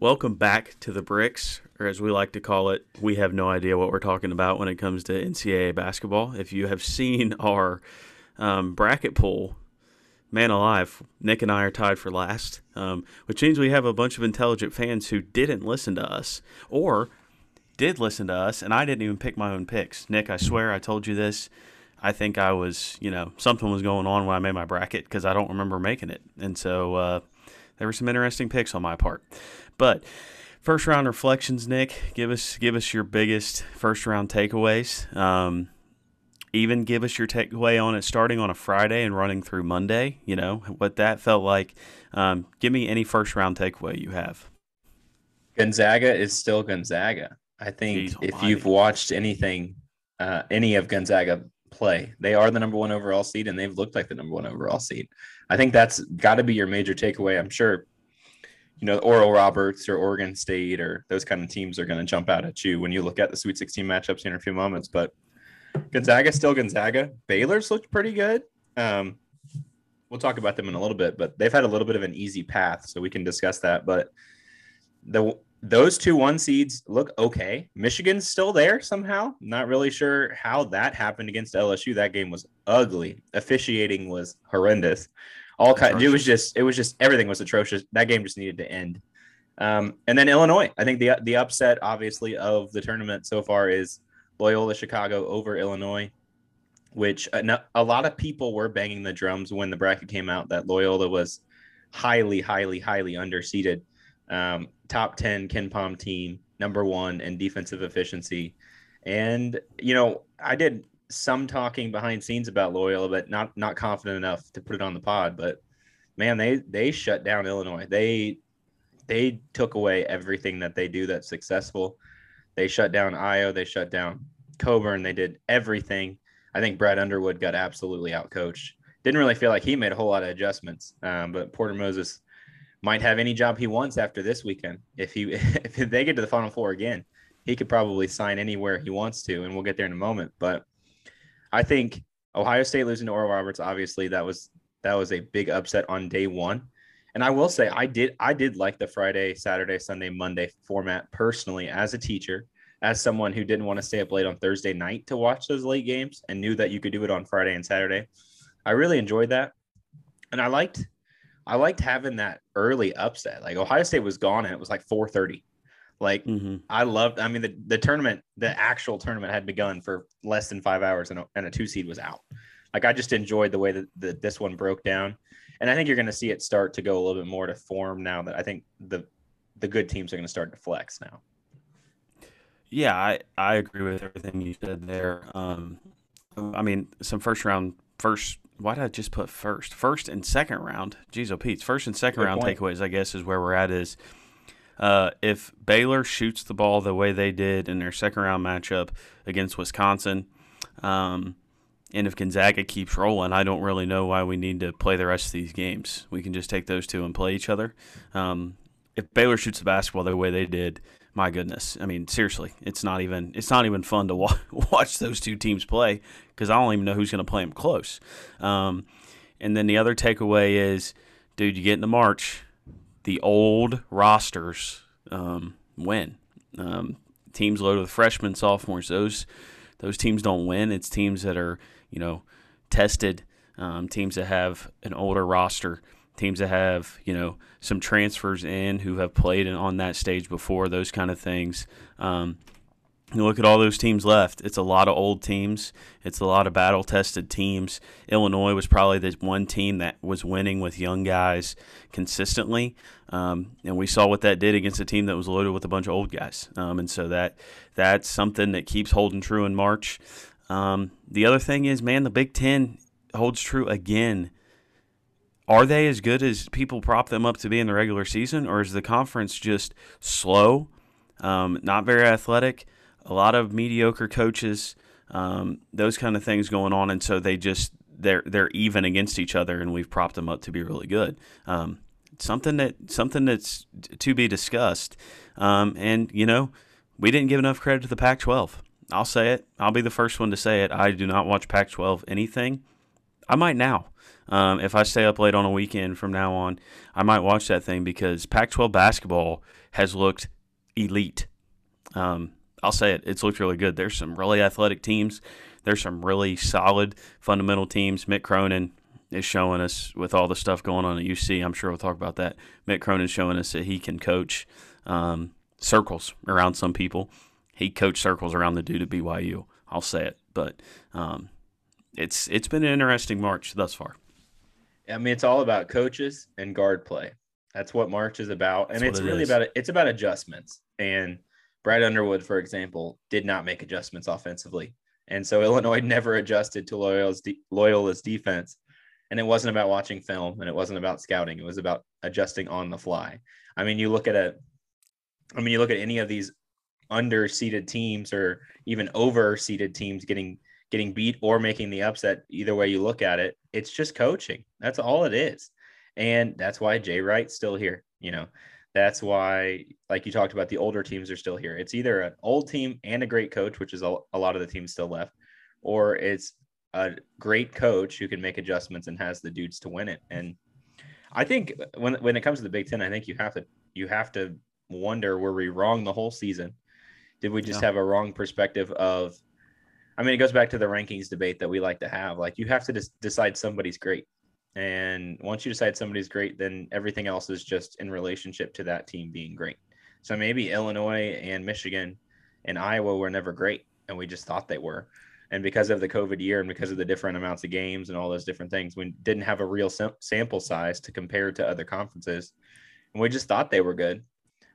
Welcome back to the Bricks, or as we like to call it, we have no idea what we're talking about when it comes to NCAA basketball. If you have seen our um, bracket poll, man alive, Nick and I are tied for last, um, which means we have a bunch of intelligent fans who didn't listen to us or did listen to us, and I didn't even pick my own picks. Nick, I swear I told you this. I think I was, you know, something was going on when I made my bracket because I don't remember making it. And so uh, there were some interesting picks on my part. But first round reflections, Nick, give us give us your biggest first round takeaways. Um, even give us your takeaway on it starting on a Friday and running through Monday. You know what that felt like. Um, give me any first round takeaway you have. Gonzaga is still Gonzaga. I think Jeez if almighty. you've watched anything, uh, any of Gonzaga play, they are the number one overall seed, and they've looked like the number one overall seed. I think that's got to be your major takeaway. I'm sure you know, Oral Roberts or Oregon State or those kind of teams are going to jump out at you when you look at the Sweet 16 matchups in a few moments. But Gonzaga still Gonzaga. Baylor's looked pretty good. Um, we'll talk about them in a little bit, but they've had a little bit of an easy path, so we can discuss that. But the those two one seeds look okay. Michigan's still there somehow. Not really sure how that happened against LSU. That game was ugly. Officiating was horrendous all kind. It was just it was just everything was atrocious. That game just needed to end. Um, and then Illinois. I think the the upset obviously of the tournament so far is Loyola Chicago over Illinois, which a, a lot of people were banging the drums when the bracket came out that Loyola was highly, highly, highly underseeded. Um, top 10 KenPom team, number one in defensive efficiency. And, you know, I did some talking behind scenes about Loyola, but not not confident enough to put it on the pod. But man, they they shut down Illinois. They they took away everything that they do that's successful. They shut down Ayo. They shut down Cockburn. They did everything. I think Brad Underwood got absolutely outcoached. Didn't really feel like he made a whole lot of adjustments. Um, but Porter Moser might have any job he wants after this weekend. If he if they get to the Final Four again, he could probably sign anywhere he wants to, and we'll get there in a moment. But I think Ohio State losing to Oral Roberts, obviously that was that was a big upset on day one. And I will say I did I did like the Friday, Saturday, Sunday, Monday format personally as a teacher, as someone who didn't want to stay up late on Thursday night to watch those late games and knew that you could do it on Friday and Saturday. I really enjoyed that. And I liked I liked having that early upset. Like Ohio State was gone and it was like 4:30. Like mm-hmm. I loved. I mean, the, the tournament, the actual tournament had begun for less than five hours, and a, and a two seed was out. Like I just enjoyed the way that the, this one broke down, and I think you're going to see it start to go a little bit more to form now that I think the the good teams are going to start to flex now. Yeah, I I agree with everything you said there. Um, I mean, some first round first. Why did I just put first? First and second round. Jeez, oh Pete. First and second good round point. takeaways. I guess is where we're at. Is uh, if Baylor shoots the ball the way they did in their second round matchup against Wisconsin, um, and if Gonzaga keeps rolling, I don't really know why we need to play the rest of these games. We can just take those two and play each other. Um, if Baylor shoots the basketball the way they did, my goodness, I mean seriously, it's not even it's not even fun to wa- watch those two teams play because I don't even know who's going to play them close. Um, and then the other takeaway is, dude, you get into March the old rosters um, win. Um, teams loaded with freshmen, sophomores, those those teams don't win. It's teams that are you know tested, um, teams that have an older roster, teams that have you know some transfers in who have played on that stage before. Those kind of things. Um, you look at all those teams left. It's a lot of old teams. It's a lot of battle tested teams. Illinois was probably the one team that was winning with young guys consistently. Um, and we saw what that did against a team that was loaded with a bunch of old guys. Um, and so that that's something that keeps holding true in March. Um, the other thing is, man, the Big Ten holds true again. Are they as good as people prop them up to be in the regular season, or is the conference just slow, um, not very athletic? a lot of mediocre coaches, um, those kind of things going on, and so they just they're they're even against each other, and we've propped them up to be really good. Um, something that something that's to be discussed, um, and you know we didn't give enough credit to the Pac-12. I'll say it. I'll be the first one to say it. I do not watch Pac-12 anything I might now. Um, if I stay up late on a weekend from now on, I might watch that thing because Pac-12 basketball has looked elite. Um, I'll say it; it's looked really good. There's some really athletic teams. There's some really solid fundamental teams. Mick Cronin is showing us with all the stuff going on at UC. I'm sure we'll talk about that. Mick Cronin's showing us that he can coach um, circles around some people. He coached circles around the dude at BYU. I'll say it, but um, it's it's been an interesting March thus far. I mean, it's all about coaches and guard play. That's what March is about, and That's it's it really is. about it's about adjustments. And Brad Underwood, for example, did not make adjustments offensively, and so Illinois never adjusted to Loyola's, de- Loyola's defense. And it wasn't about watching film, and it wasn't about scouting. It was about adjusting on the fly. I mean, you look at a, I mean, you look at any of these underseeded teams or even overseeded teams getting getting beat or making the upset. Either way you look at it, it's just coaching. That's all it is, and that's why Jay Wright's still here. You know, that's why, like you talked about, the older teams are still here. It's either an old team and a great coach, which is a, a lot of the teams still left, or it's a great coach who can make adjustments and has the dudes to win it. And I think when when it comes to the Big Ten, I think you have to you have to wonder were we wrong the whole season? Did we just yeah. have a wrong perspective of? I mean, it goes back to the rankings debate that we like to have. Like you have to decide somebody's great. And once you decide somebody's great, then everything else is just in relationship to that team being great. So maybe Illinois and Michigan and Iowa were never great, and we just thought they were. And because of the COVID year and because of the different amounts of games and all those different things, we didn't have a real sample size to compare to other conferences. And we just thought they were good.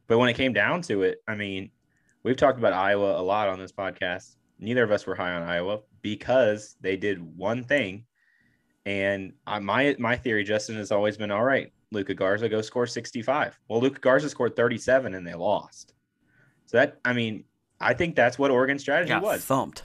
But when it came down to it, I mean, we've talked about Iowa a lot on this podcast. Neither of us were high on Iowa because they did one thing and I, my my theory, Justin, has always been all right. Luka Garza go score 65. Well, Luka Garza scored 37 and they lost. So that I mean, I think that's what Oregon's strategy got was. Thumped.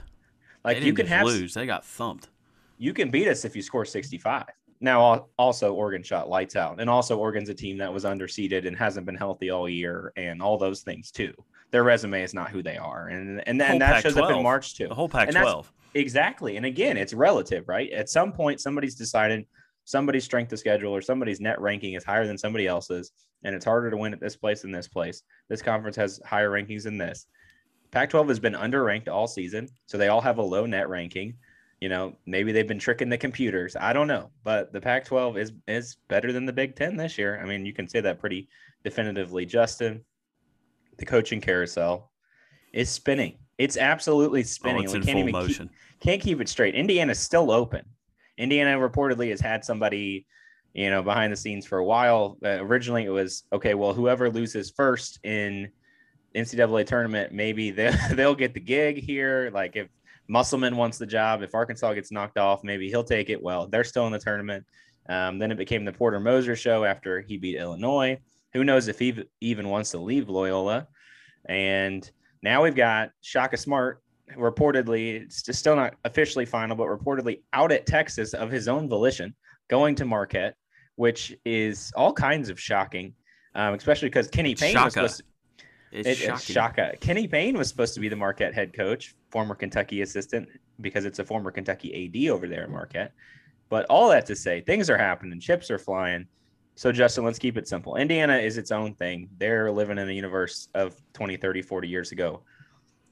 Like you can have lose, they got thumped. You can beat us if you score 65. Now, also Oregon shot lights out, and also Oregon's a team that was underseeded and hasn't been healthy all year, and all those things too. Their resume is not who they are, and and, and that shows up in March too. The whole Pac-12. Exactly. And again, it's relative, right? At some point, somebody's decided somebody's strength of schedule or somebody's net ranking is higher than somebody else's, and it's harder to win at this place than this place. This conference has higher rankings than this. Pac 12 has been underranked all season, so they all have a low net ranking. You know, maybe they've been tricking the computers. I don't know, but the Pac 12 is is better than the Big Ten this year. I mean, you can say that pretty definitively. Justin, the coaching carousel is spinning. It's absolutely spinning. Oh, it's we can't even motion. Keep, can't keep it straight. Indiana's still open. Indiana reportedly has had somebody, you know, behind the scenes for a while. Uh, originally, it was okay. Well, whoever loses first in NCAA tournament, maybe they, they'll get the gig here. Like if Musselman wants the job, if Arkansas gets knocked off, maybe he'll take it. Well, they're still in the tournament. Um, then it became the Porter Moser show after he beat Illinois. Who knows if he even wants to leave Loyola? And now we've got Shaka Smart, reportedly, it's still not officially final, but reportedly out at Texas of his own volition, going to Marquette, which is all kinds of shocking, um, especially because Kenny Payne Shaka. was to. It's, it, it's Shaka. Kenny Payne was supposed to be the Marquette head coach, former Kentucky assistant, because it's a former Kentucky AD over there in Marquette. But all that to say, things are happening, chips are flying. So, Justin, let's keep it simple. Indiana is its own thing. They're living in a universe of 20, 30, 40 years ago.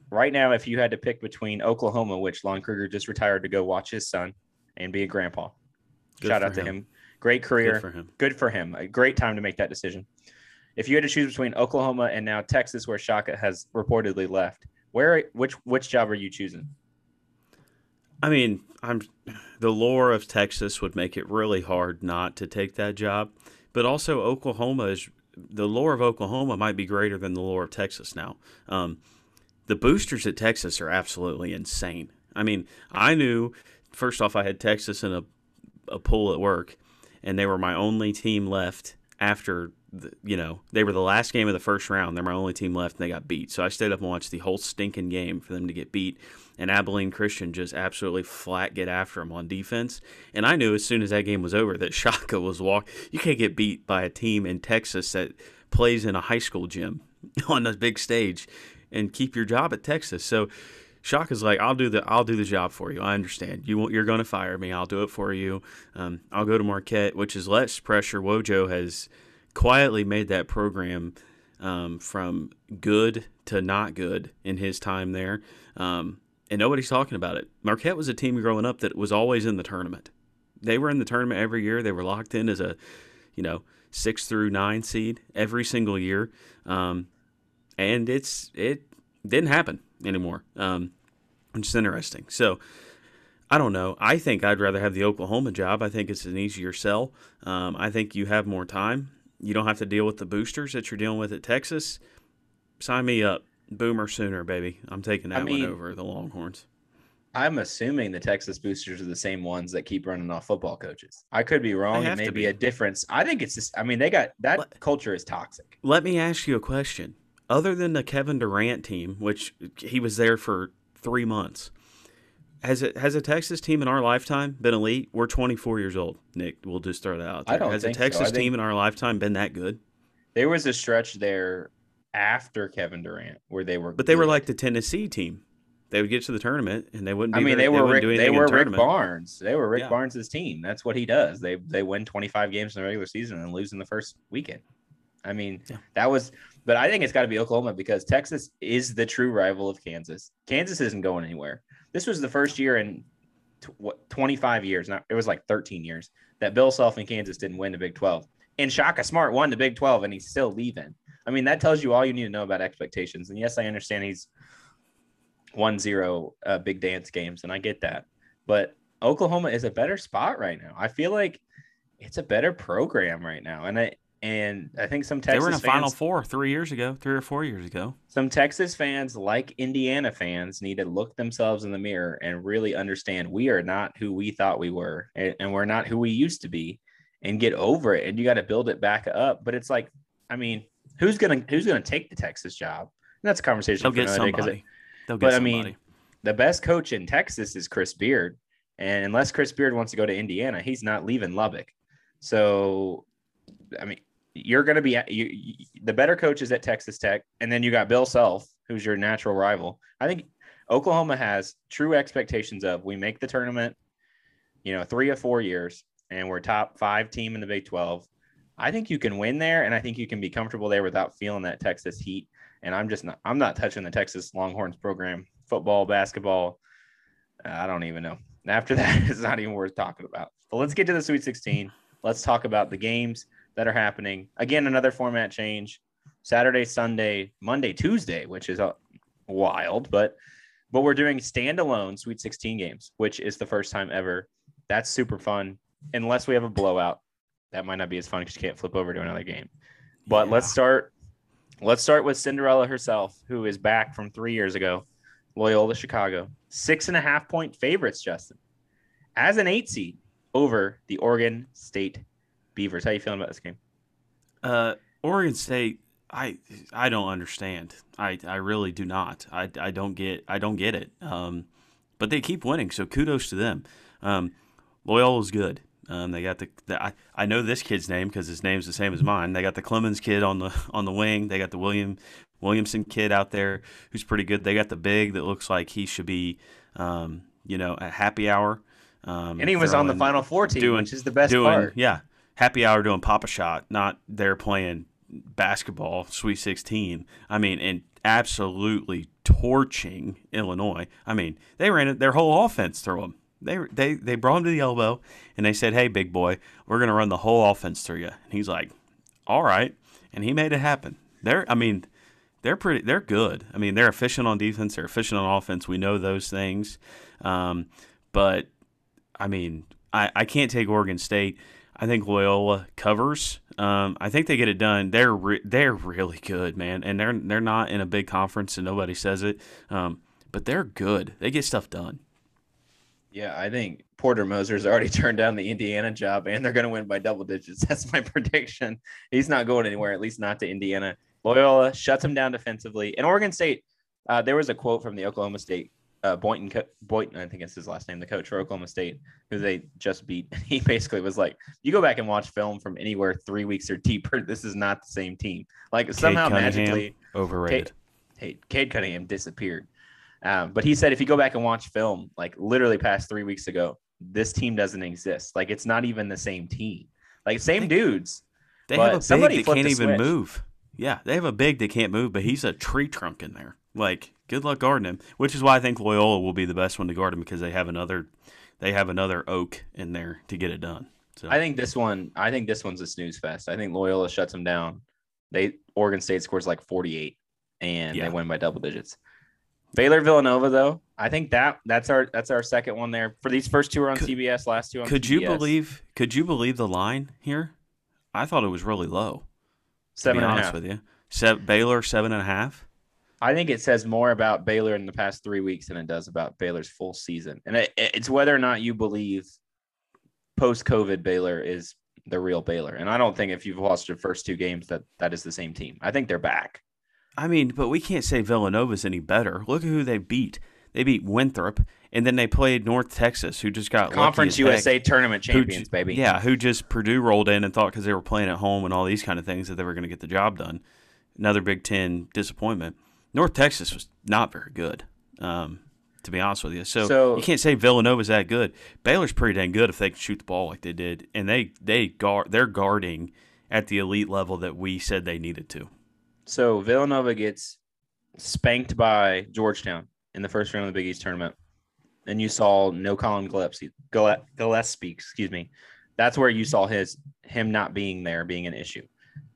Right now, if you had to pick between Oklahoma, which Lon Kruger just retired to go watch his son and be a grandpa, Good shout out him. to him. Great career. Good for him. Good for him. A great time to make that decision. If you had to choose between Oklahoma and now Texas, where Shaka has reportedly left, where which which job are you choosing? I mean, I'm the lore of Texas would make it really hard not to take that job, but also Oklahoma is the lore of Oklahoma might be greater than the lore of Texas now. Um, the boosters at Texas are absolutely insane. I mean, I knew first off I had Texas in a a pool at work, and they were my only team left after you know they were the last game of the first round. They're my only team left, and they got beat. So I stayed up and watched the whole stinking game for them to get beat and Abilene Christian just absolutely flat get after them on defense. And I knew as soon as that game was over that Shaka was walk. You can't get beat by a team in Texas that plays in a high school gym on a big stage and keep your job at Texas. So Shaka's like, I'll do the I'll do the job for you. I understand. You you're going to fire me. I'll do it for you. Um, I'll go to Marquette, which is less pressure. Wojo has quietly made that program um, from good to not good in his time there, um, and nobody's talking about it. Marquette was a team growing up that was always in the tournament. They were in the tournament every year. They were locked in as a, you know, six through nine seed every single year, um, and it's it didn't happen anymore. Um, is interesting. So I don't know. I think I'd rather have the Oklahoma job. I think it's an easier sell. Um, I think you have more time. You don't have to deal with the boosters that you're dealing with at Texas. Sign me up. Boomer sooner, baby. I'm taking that I mean, one over the Longhorns. I'm assuming the Texas boosters are the same ones that keep running off football coaches. I could be wrong. It may be, a difference. I think it's just, I mean, they got that let, culture is toxic. Let me ask you a question. Other than the Kevin Durant team, which he was there for three months. Has it has a Texas team in our lifetime been elite? We're 24 years old, Nick. We'll just throw that out there. I don't has a Texas so. team in our lifetime been that good? There was a stretch there after Kevin Durant where they were, but they good. were like the Tennessee team. They would get to the tournament and they wouldn't. I mean, very, they were they Rick, they were Rick Barnes. They were Rick yeah. Barnes' team. That's what he does. They they win 25 games in the regular season and lose in the first weekend. I mean, yeah. that was but I think it's got to be Oklahoma because Texas is the true rival of Kansas. Kansas isn't going anywhere. This was the first year in t- what 25 years, not it was like 13 years that Bill Self and Kansas didn't win the Big 12. And Shaka Smart won the Big 12 and he's still leaving. I mean, that tells you all you need to know about expectations. And yes, I understand he's 1-0 uh, big dance games and I get that. But Oklahoma is a better spot right now. I feel like it's a better program right now. And I and I think some Texas they were in a fans, Final Four three years ago, three or four years ago. Some Texas fans, like Indiana fans, need to look themselves in the mirror and really understand we are not who we thought we were, and, and we're not who we used to be, and get over it. And you got to build it back up. But it's like, I mean, who's gonna who's gonna take the Texas job? And that's a conversation. They'll get somebody. It, They'll get but somebody. I mean, the best coach in Texas is Chris Beard, and unless Chris Beard wants to go to Indiana, he's not leaving Lubbock. So, I mean, you're going to be you, you, the better coaches at Texas Tech, and then you got Bill Self, who's your natural rival. I think Oklahoma has true expectations of we make the tournament, you know, three or four years, and we're top five team in the Big Twelve. I think you can win there, and I think you can be comfortable there without feeling that Texas heat. And I'm just not I'm not touching the Texas Longhorns program, football, basketball. I don't even know. After that, it's not even worth talking about. But let's get to the Sweet 16. Let's talk about the games that are happening. Again, another format change. Saturday, Sunday, Monday, Tuesday, which is uh, wild, but but we're doing standalone Sweet 16 games, which is the first time ever. That's super fun. Unless we have a blowout, that might not be as fun because you can't flip over to another game. But yeah. let's start. Let's start with Cinderella herself, who is back from three years ago, Loyola Chicago, six and a half point favorites. Justin, as an eight seed over the Oregon State Beavers. How you feeling about this game? Uh, Oregon State. I I don't understand. I, I really do not. I, I don't get I don't get it. Um, but they keep winning, so kudos to them. Um, Loyola's good. Um, they got the, the I, I know this kid's name because his name's the same as mine. They got the Clemens kid on the on the wing. They got the William Williamson kid out there who's pretty good. They got the big that looks like he should be, um, you know, at happy hour. Um, and he was on the Final Four team, doing, which is the best doing, part. Yeah, happy hour doing Pop-A-Shot, not there playing basketball, Sweet 16. I mean, and absolutely torching Illinois. I mean, they ran their whole offense through them. They, they, they brought him to the elbow and they said, Hey, big boy, we're going to run the whole offense through you. And he's like, All right. And he made it happen. They're, I mean, they're pretty, they're good. I mean, they're efficient on defense, they're efficient on offense. We know those things. Um, but, I mean, I, I can't take Oregon State. I think Loyola covers. Um, I think they get it done. They're re- they're really good, man, and they're they're not in a big conference, and nobody says it. Um, but they're good. They get stuff done. Yeah, I think Porter Moser's already turned down the Indiana job, and they're going to win by double digits. That's my prediction. He's not going anywhere, at least not to Indiana. Loyola shuts him down defensively. And Oregon State, uh, there was a quote from the Oklahoma State uh, Boynton, Boynton, I think it's his last name, the coach for Oklahoma State, who they just beat. He basically was like, "You go back and watch film from anywhere three weeks or deeper. This is not the same team. Like Cade somehow Cunningham, magically overrated. Hey, Cade Cunningham disappeared. Um, but he said if you go back and watch film, like literally past three weeks ago, this team doesn't exist. Like it's not even the same team. Like same they, dudes. They have a big that can't even move. Yeah, they have a big that can't move, but he's a tree trunk in there. Like, good luck guarding him. Which is why I think Loyola will be the best one to guard him because they have another, they have another oak in there to get it done. So I think this one, I think this one's a snooze fest. I think Loyola shuts them down. They Oregon State scores like forty eight, and yeah. they win by double digits. Baylor Villanova though, I think that that's our that's our second one there. For these first two are on could, CBS, last two on. Could CBS. you believe? Could you believe the line here? I thought it was really low. Seven and a half. with you, Se- Baylor seven and a half. I think it says more about Baylor in the past three weeks than it does about Baylor's full season, and it, it's whether or not you believe post COVID Baylor is the real Baylor. And I don't think if you've watched your first two games that that is the same team. I think they're back. I mean, but we can't say Villanova's any better. Look at who they beat. They beat Winthrop, and then they played North Texas, who just got Conference USA heck, tournament champions, who, baby. Yeah, who just Purdue rolled in and thought because they were playing at home and all these kind of things that they were going to get the job done. Another Big Ten disappointment. North Texas was not very good, um, to be honest with you. So, so, you can't say Villanova's that good. Baylor's pretty dang good if they can shoot the ball like they did, and they they guard they're guarding at the elite level that we said they needed to. So Villanova gets spanked by Georgetown in the first round of the Big East tournament. And you saw no Collin Gillespie, Gillespie, excuse me. That's where you saw his him not being there being an issue.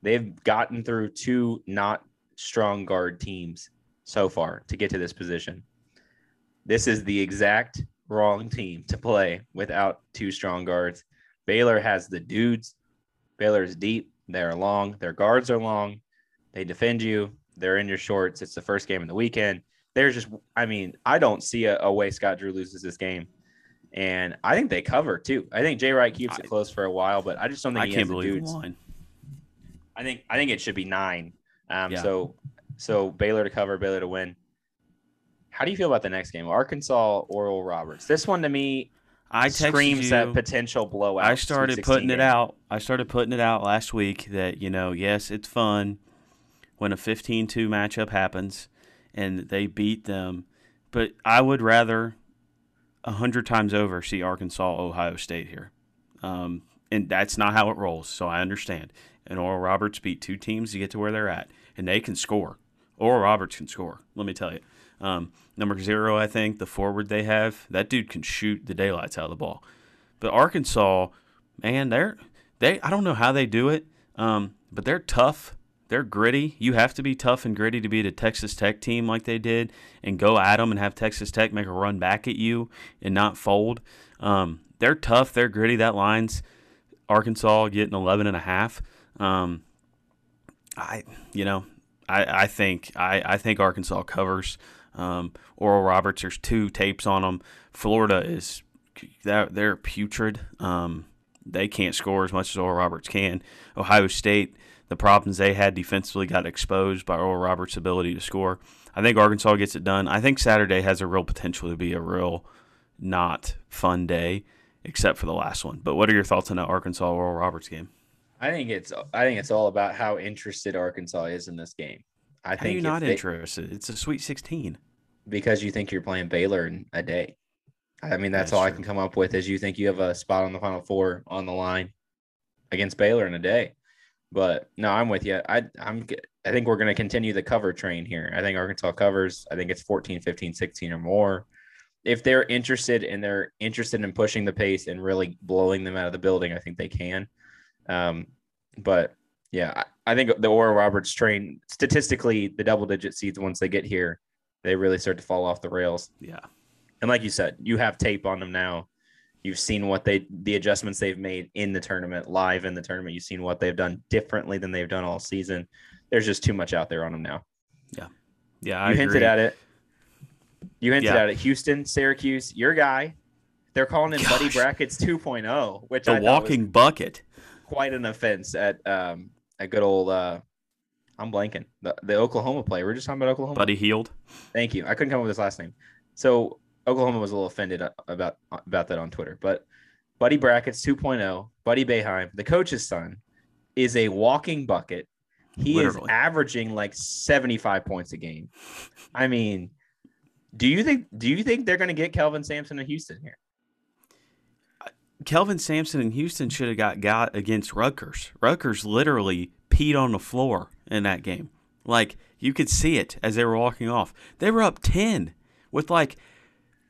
They've gotten through two not strong guard teams so far to get to this position. This is the exact wrong team to play without two strong guards. Baylor has the dudes. Baylor is deep. They're long. Their guards are long. They defend you. They're in your shorts. It's the first game of the weekend. There's just, I mean, I don't see a, a way Scott Drew loses this game. And I think they cover too. I think Jay Wright keeps it close for a while, but I just don't think I he can't has believe the dudes. Line. I think I think it should be nine. Um, yeah. So so Baylor to cover, Baylor to win. How do you feel about the next game, Arkansas Oral Roberts? This one to me, I screams you, that potential blowout. I started putting game. it out. I started putting it out last week that you know, yes, it's fun when a 15-2 matchup happens and they beat them, but I would rather a hundred times over see Arkansas Ohio State here, um, and that's not how it rolls. So I understand. And Oral Roberts beat two teams to get to where they're at, and they can score. Oral Roberts can score. Let me tell you. Um, number zero, I think the forward they have, that dude can shoot the daylights out of the ball. But Arkansas, man, they're they. I don't know how they do it, um, but they're tough. They're gritty. You have to be tough and gritty to beat a Texas Tech team like they did and go at them and have Texas Tech make a run back at you and not fold. Um, they're tough. They're gritty. That line's Arkansas getting 11 and a half. Um, I, you know, I, I think I, I think Arkansas covers. Um, Oral Roberts, there's two tapes on them. Florida is they're, they're putrid. Um, they can't score as much as Oral Roberts can. Ohio State, the problems they had defensively got exposed by Oral Roberts' ability to score. I think Arkansas gets it done. I think Saturday has a real potential to be a real not fun day, except for the last one. But what are your thoughts on that Arkansas Oral Roberts game? I think it's I think it's all about how interested Arkansas is in this game. I how think are you not they, interested? It's a Sweet 16. Because you think you're playing Baylor in a day. I mean, that's, that's all true. I can come up with is you think you have a spot on the Final Four on the line against Baylor in a day. But no, I'm with you. I I'm I think we're going to continue the cover train here. I think Arkansas covers. I think it's 14, 15, 16 or more. If they're interested and they're interested in pushing the pace and really blowing them out of the building, I think they can. Um, but yeah, I, I think the Oral Roberts train statistically, the double digit seeds once they get here, they really start to fall off the rails. Yeah. And like you said, you have tape on them now. You've seen what they the adjustments they've made in the tournament, live in the tournament. You've seen what they've done differently than they've done all season. There's just too much out there on them now. Yeah. Yeah. I you hinted at it. You hinted yeah. at it. Houston, Syracuse, your guy. They're calling in Gosh. Buddy Buckets 2.0, which the I walking bucket. Quite an offense at um a good old uh I'm blanking. The, the Oklahoma player. We're just talking about Oklahoma. Buddy Hield. Thank you. I couldn't come up with his last name. So Oklahoma was a little offended about about that on Twitter. But Buddy Buckets 2.0, Buddy Boeheim, the coach's son, is a walking bucket. He Literally. is averaging like 75 points a game. I mean, Do you think? Do you think they're going to get Kelvin Sampson in Houston here? Kelvin Sampson in Houston should have got got against Rutgers. Rutgers literally peed on the floor in that game. Like you could see it as they were walking off. They were up ten with like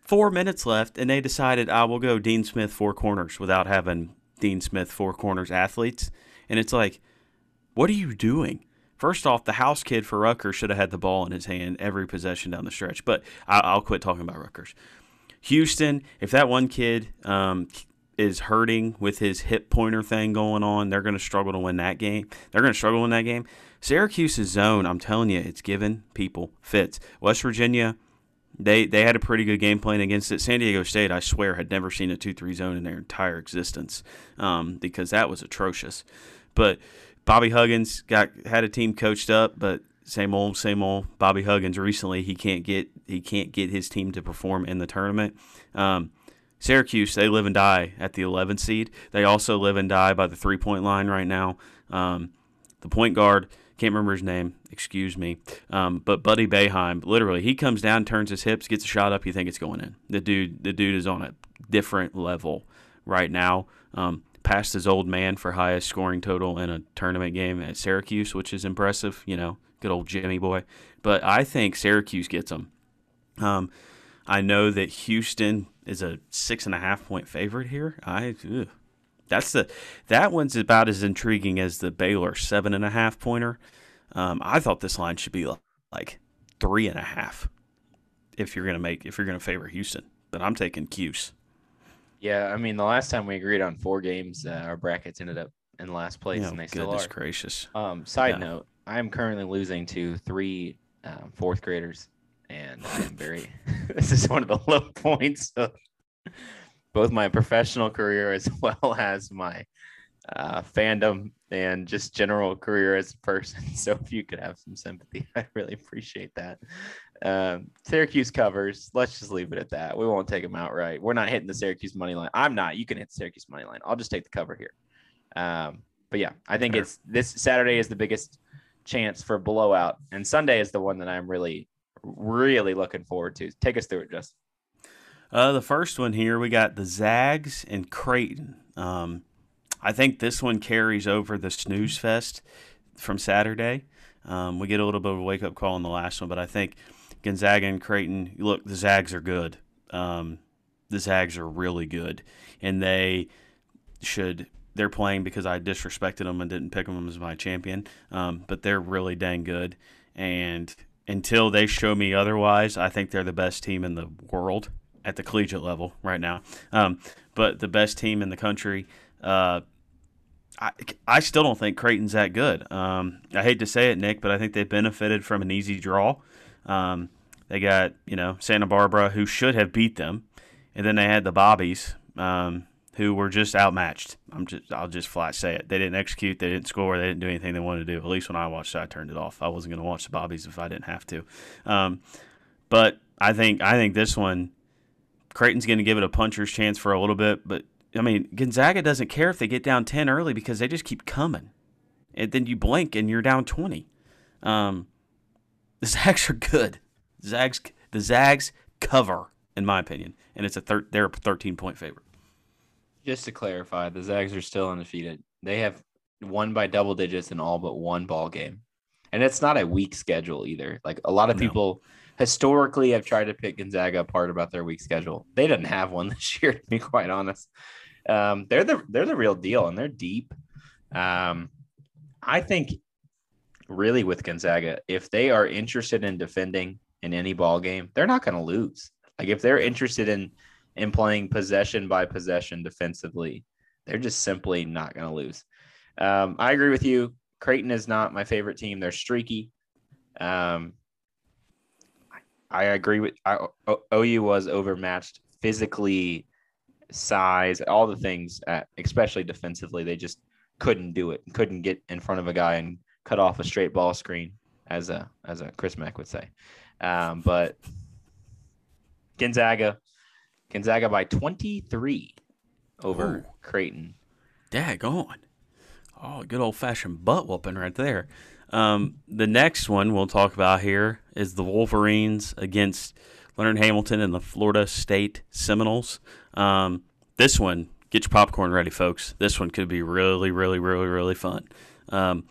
four minutes left, and they decided, I will go Dean Smith four corners without having Dean Smith four corners athletes. And it's like, what are you doing? First off, the house kid for Rutgers should have had the ball in his hand every possession down the stretch. But I, will quit talking about Rutgers. Houston, if that one kid um, is hurting with his hip pointer thing going on, they're going to struggle to win that game. They're going to struggle in that game. Syracuse's zone, I'm telling you, it's giving people fits. West Virginia, they they had a pretty good game plan against it. San Diego State, I swear, had never seen a two-three zone in their entire existence um, because that was atrocious. But Bobby Huggins got had a team coached up, but same old, same old. Bobby Huggins recently he can't get he can't get his team to perform in the tournament. Um, Syracuse they live and die at the 11 seed. They also live and die by the three point line right now. Um, the point guard can't remember his name, excuse me, um, but Buddy Boeheim literally he comes down, turns his hips, gets a shot up, you think it's going in. The dude the dude is on a different level right now. Um, passed his old man for highest scoring total in a tournament game at Syracuse, which is impressive. You know, good old Jimmy boy. But I think Syracuse gets them. Um, I know that Houston is a six and a half point favorite here. I ugh. that's the that one's about as intriguing as the Baylor seven and a half pointer. Um, I thought this line should be like three and a half if you're gonna make if you're gonna favor Houston. But I'm taking Cuse. Yeah, I mean, the last time we agreed on four games, uh, our brackets ended up in last place, yeah, and they still are. gracious. Um, side yeah. note: I am currently losing to three um, fourth graders, and I am very. this is one of the low points of both my professional career as well as my uh, fandom and just general career as a person. So if you could have some sympathy, I really appreciate that. Um, Syracuse covers. Let's just leave it at that. We won't take them outright. We're not hitting the Syracuse money line. I'm not. You can hit the Syracuse money line. I'll just take the cover here. Um, but yeah, I think sure. it's this Saturday is the biggest chance for blowout, and Sunday is the one that I'm really, really looking forward to. Take us through it, Justin. Uh, the first one here, we got the Zags and Creighton. Um, I think this one carries over the snooze fest from Saturday. Um, we get a little bit of a wake up call in the last one, but I think Gonzaga and Creighton. Look, the Zags are good. Um, the Zags are really good, and they should. They're playing because I disrespected them and didn't pick them as my champion. Um, but they're really dang good, and until they show me otherwise, I think they're the best team in the world at the collegiate level right now. Um, but the best team in the country. Uh, I, I still don't think Creighton's that good. Um, I hate to say it, Nick, but I think they benefited from an easy draw. Um, they got you know Santa Barbara, who should have beat them, and then they had the Bobbies, um, who were just outmatched. I'm just I'll just flat say it. They didn't execute. They didn't score. They didn't do anything they wanted to do. At least when I watched I turned it off. I wasn't going to watch the Bobbies if I didn't have to. Um, but I think I think this one, Creighton's going to give it a puncher's chance for a little bit, but I mean, Gonzaga doesn't care if they get down 10 early because they just keep coming. And then you blink and you're down 20. Um, the Zags are good. Zags, the Zags cover, in my opinion, and it's a thir- they're a 13 point favorite. Just to clarify, the Zags are still undefeated. They have won by double digits in all but one ball game, and it's not a weak schedule either. Like a lot of no. people historically have tried to pick Gonzaga apart about their weak schedule. They didn't have one this year, to be quite honest. Um, they're the they're the real deal, and they're deep. Um, I think really with Gonzaga, if they are interested in defending in any ball game, they're not going to lose. Like if they're interested in in playing possession by possession defensively, they're just simply not going to lose. Um, I agree with you. Creighton is not my favorite team. They're streaky. Um, I agree with I, OU was overmatched physically, size, all the things, at, especially defensively. They just couldn't do it. Couldn't get in front of a guy and cut off a straight ball screen, as a as a Chris Mack would say. Um, but Gonzaga, Gonzaga by 23 over Ooh. Creighton. Dag on. Oh, good old fashioned butt whooping right there. Um, the next one we'll talk about here is the Wolverines against Leonard Hamilton and the Florida State Seminoles. Um, this one, get your popcorn ready, folks. This one could be really, really, really, really fun. Um,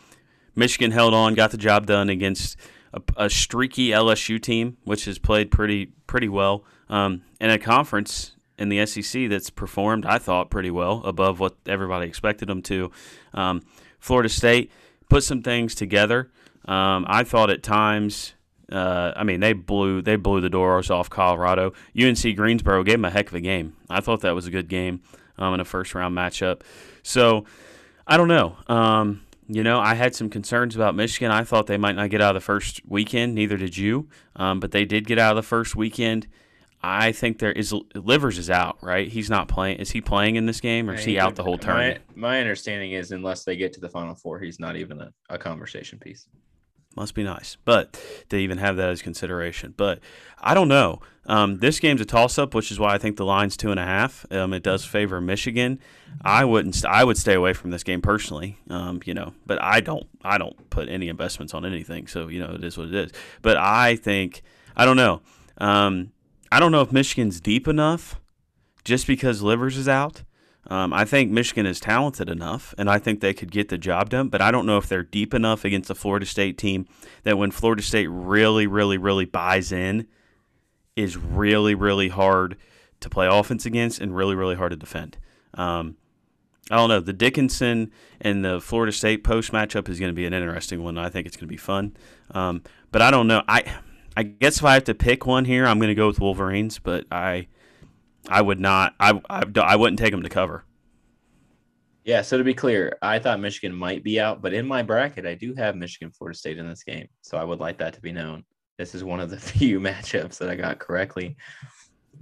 Michigan held on, got the job done against a, a, streaky LSU team, which has played pretty pretty well, um, in a conference in the SEC that's performed, I thought, pretty well above what everybody expected them to. Um, Florida State put some things together. Um, I thought at times uh, I mean, they blew they blew the doors off Colorado. UNC Greensboro gave them a heck of a game. I thought that was a good game um, in a first round matchup. So I don't know. Um, you know, I had some concerns about Michigan. I thought they might not get out of the first weekend. Neither did you, um, but they did get out of the first weekend. I think there is Livers is out, right? He's not playing. Is he playing in this game, or is he out the whole tournament? My, my understanding is, unless they get to the Final Four, he's not even a, a conversation piece. Must be nice, but they even have that as consideration. But I don't know. Um, this game's a toss-up, which is why I think the line's two and a half. Um, it does favor Michigan. I wouldn't. St- I would stay away from this game personally. Um, you know, but I don't. I don't put any investments on anything. So you know, it is what it is. But I think I don't know. Um, I don't know if Michigan's deep enough, just because Livers is out. Um, I think Michigan is talented enough, and I think they could get the job done. But I don't know if they're deep enough against the Florida State team that when Florida State really, really, really buys in, is really, really hard to play offense against and really, really hard to defend. Um, I don't know. The Dickinson and the Florida State post matchup is going to be an interesting one. I think it's going to be fun. Um, but I don't know. I I guess if I have to pick one here, I'm going to go with Wolverines. But I I would not. I, I, I wouldn't take them to cover. Yeah. So to be clear, I thought Michigan might be out, but in my bracket, I do have Michigan Florida State in this game. So I would like that to be known. This is one of the few matchups that I got correctly.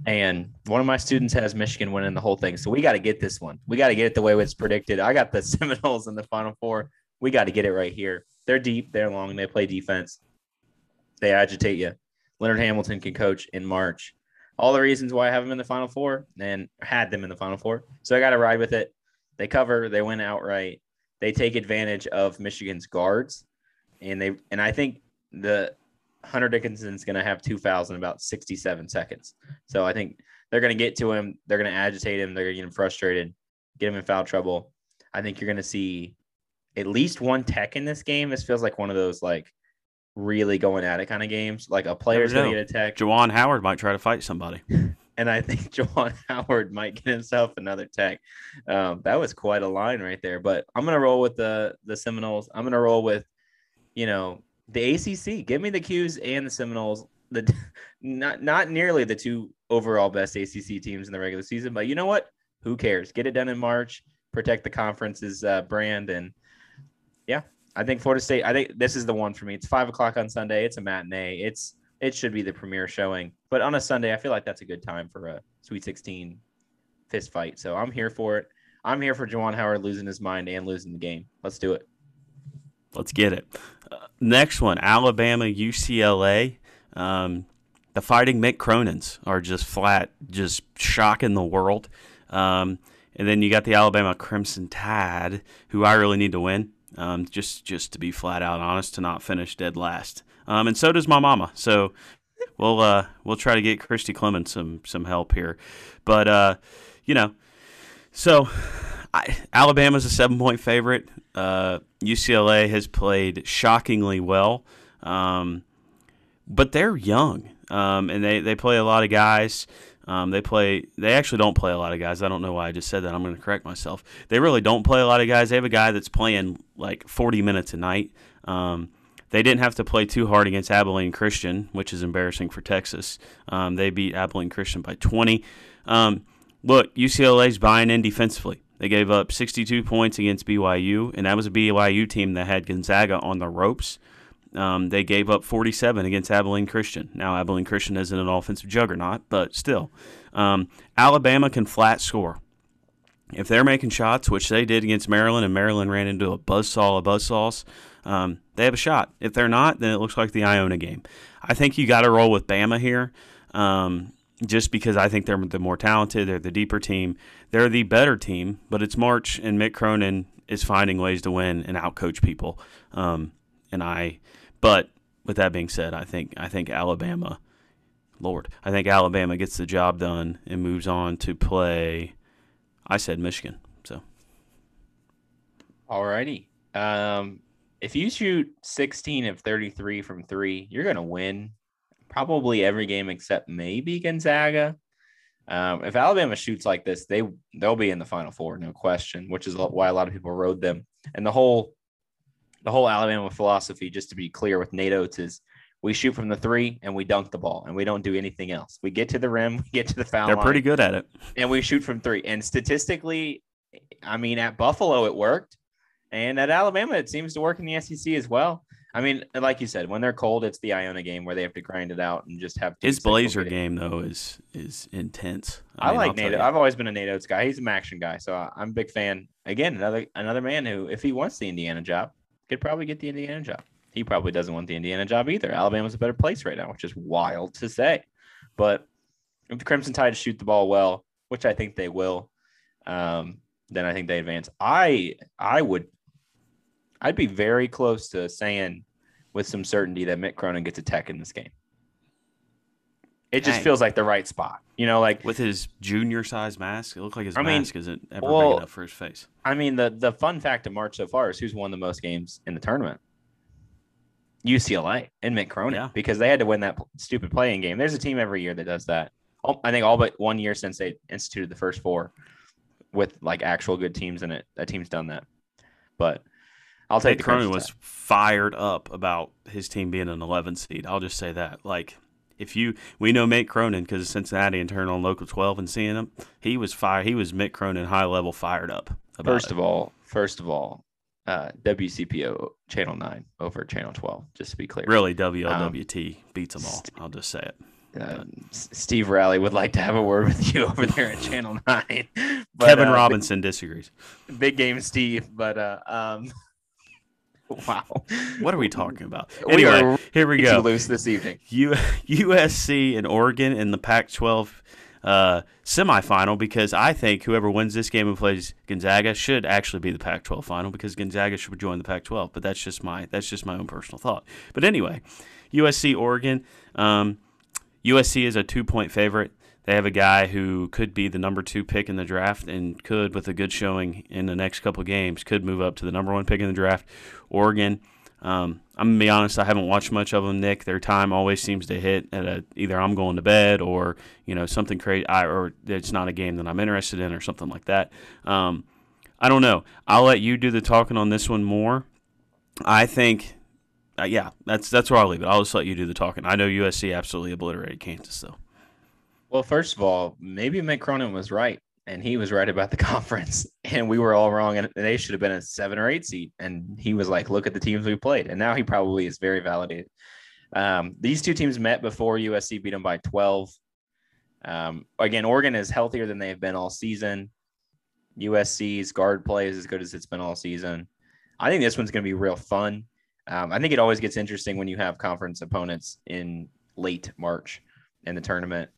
And one of my students has Michigan winning the whole thing. So we got to get this one. We got to get it the way it's predicted. I got the Seminoles in the final four. We got to get it right here. They're deep, they're long, they play defense. They agitate you. Leonard Hamilton can coach in March all the reasons why I have them in the final four and had them in the final four. So I got to ride with it. They cover, they win outright. They take advantage of Michigan's guards, and they and I think the Hunter Dickinson's going to have two fouls in about 67 seconds. So I think they're going to get to him. They're going to agitate him. They're going to get him frustrated, get him in foul trouble. I think you're going to see at least one tech in this game. This feels like one of those like really going at it kind of games. Like a player's going to get attacked. Juwan Howard might try to fight somebody. and I think Juwan Howard might get himself another tech. Um, that was quite a line right there. But I'm going to roll with the the Seminoles. I'm going to roll with, you know, the ACC. Give me the 'Cuse and the Seminoles. The not not nearly the two overall best ACC teams in the regular season, but you know what? Who cares? Get it done in March. Protect the conference's uh, brand and I think Florida State. I think this is the one for me. It's five o'clock on Sunday. It's a matinee. It's it should be the premier showing. But on a Sunday, I feel like that's a good time for a Sweet 16 fist fight. So I'm here for it. I'm here for Juwan Howard losing his mind and losing the game. Let's do it. Let's get it. Uh, next one, Alabama UCLA. Um, the Fighting Mick Cronins are just flat, just shocking the world. Um, and then you got the Alabama Crimson Tide, who I really need to win. Um, just just to be flat out honest, to not finish dead last. Um, and so does my mama. So we'll uh, we'll try to get Christy Clemens some some help here. But uh, you know, so I, Alabama's a seven point favorite. Uh, UCLA has played shockingly well, um, but they're young um, and they, they play a lot of guys. Um, they play. They actually don't play a lot of guys. I don't know why I just said that. I'm going to correct myself. They really don't play a lot of guys. They have a guy that's playing like 40 minutes a night. Um, they didn't have to play too hard against Abilene Christian, which is embarrassing for Texas. Um, they beat Abilene Christian by 20. Um, look, UCLA's buying in defensively. They gave up 62 points against BYU, and that was a BYU team that had Gonzaga on the ropes. Um, they gave up 47 against Abilene Christian. Now, Abilene Christian isn't an offensive juggernaut, but still. Um, Alabama can flat score. If they're making shots, which they did against Maryland, and Maryland ran into a buzzsaw of buzzsaws, um, they have a shot. If they're not, then it looks like the Iona game. I think you got to roll with Bama here, um, just because I think they're the more talented. They're the deeper team. They're the better team, but it's March, and Mick Cronin is finding ways to win and outcoach people. Um, and I but with that being said, I think I think Alabama Lord, I think Alabama gets the job done and moves on to play. I said Michigan. So. Alrighty. Um, if you shoot 16 of 33 from three, you're going to win probably every game except maybe Gonzaga. Um, if Alabama shoots like this, they they'll be in the Final Four, no question. Which is why a lot of people rode them. And the whole the whole Alabama philosophy, just to be clear with Nate Oats, is we shoot from the three and we dunk the ball and we don't do anything else. We get to the rim, we get to the foul. They're line, pretty good at it, and we shoot from three. And statistically, I mean, at Buffalo it worked, and at Alabama it seems to work in the SEC as well. I mean, like you said, when they're cold, it's the Iona game where they have to grind it out and just have. His Blazer game though is is intense. I, I mean, like Nate. I've always been a Nate Oats guy. He's an action guy, so I'm a big fan. Again, another another man who, if he wants the Indiana job, could probably get the Indiana job. He probably doesn't want the Indiana job either. Alabama's a better place right now, which is wild to say. But if the Crimson Tide shoot the ball well, which I think they will, um, then I think they advance. I I would I'd be very close to saying with some certainty that Mick Cronin gets a tech in this game. It just Dang. feels like the right spot. You know, like with his junior size mask, it looked like his I mask mean, isn't ever well, big enough for his face. I mean, the the fun fact of March so far is who's won the most games in the tournament. UCLA and Mick Cronin yeah. because they had to win that stupid playing game. There's a team every year that does that. I think all but one year since they instituted the first four with like actual good teams in it. That team's done that. But I'll take Mick Cronin was fired up about his team being an 11 seed. I'll just say that. Like if you we know Mick Cronin because of Cincinnati and turning on local 12 and seeing him, he was fire. He was Mick Cronin high level fired up. First it. of all, first of all, uh, WCPO Channel Nine over Channel 12. Just to be clear, really WLWT um, beats them all. I'll just say it. Uh, Steve Riley would like to have a word with you over there at Channel Nine. But, Kevin uh, Robinson big, disagrees. Big game, Steve. But uh, um, wow, what are we talking about? Anyway, we here we go. Loose this evening. U- USC and Oregon in the Pac-12 uh, semifinal because I think whoever wins this game and plays Gonzaga should actually be the Pac-12 final because Gonzaga should join the Pac-12. But that's just my that's just my own personal thought. But anyway, USC Oregon. Um, USC is a two-point favorite. They have a guy who could be the number two pick in the draft and could, with a good showing in the next couple games, could move up to the number one pick in the draft. Oregon um, I'm gonna be honest. I haven't watched much of them, Nick. Their time always seems to hit at a, either I'm going to bed or you know something crazy, or it's not a game that I'm interested in or something like that. Um, I don't know. I'll let you do the talking on this one more. I think, uh, yeah, that's that's where I'll leave it. I'll just let you do the talking. I know USC absolutely obliterated Kansas, though. Well, first of all, maybe Mick Cronin was right and he was right about the conference and we were all wrong and they should have been a seven or eight seed and he was like look at the teams we played and now he probably is very validated. Um, these two teams met before usc beat them by 12 um, again oregon is healthier than they've been all season. Usc's guard play is as good as it's been all season. I think this one's going to be real fun. Um, i think it always gets interesting when you have conference opponents in late march in the tournament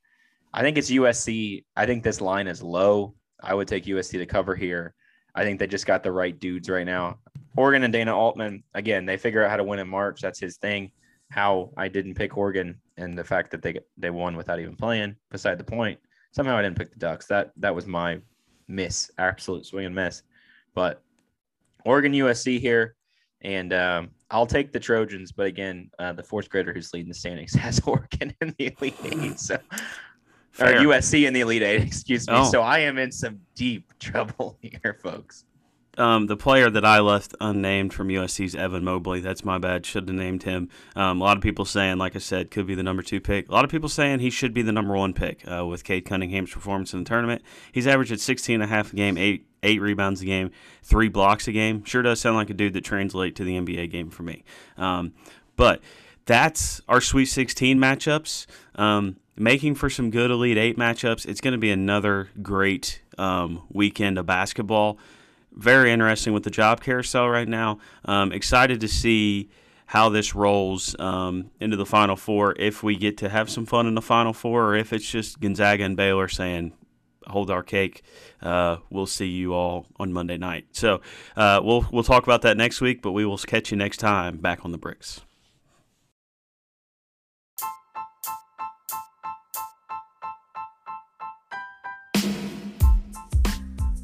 I think it's USC. I think this line is low. I would take USC to cover here. I think they just got the right dudes right now. Oregon and Dana Altman, again, they figure out how to win in March. That's his thing. How I didn't pick Oregon and the fact that they they won without even playing, beside the point. Somehow I didn't pick the Ducks. That that was my miss, absolute swing and miss. But Oregon USC here, and um, I'll take the Trojans. But again, uh, the fourth grader who's leading the standings has Oregon in the Elite Eight. So Fair. or USC in the Elite Eight, excuse me. Oh. So I am in some deep trouble here, folks. Um, the player that I left unnamed from USC's Evan Mobley. That's my bad. Should have named him. Um, a lot of people saying, like I said, could be the number two pick. A lot of people saying he should be the number one pick uh, with Cade Cunningham's performance in the tournament. He's averaged at 16 and a half a game, eight eight rebounds a game, three blocks a game. Sure does sound like a dude that translates to the NBA game for me. Um, but that's our Sweet 16 matchups. Um, making for some good Elite Eight matchups. It's going to be another great um, weekend of basketball. Very interesting with the job carousel right now. Um, excited to see how this rolls um, into the Final Four. If we get to have some fun in the Final Four, or if it's just Gonzaga and Baylor saying, "Hold our cake." Uh, we'll see you all on Monday night. So uh, we'll we'll talk about that next week. But we will catch you next time back on the bricks.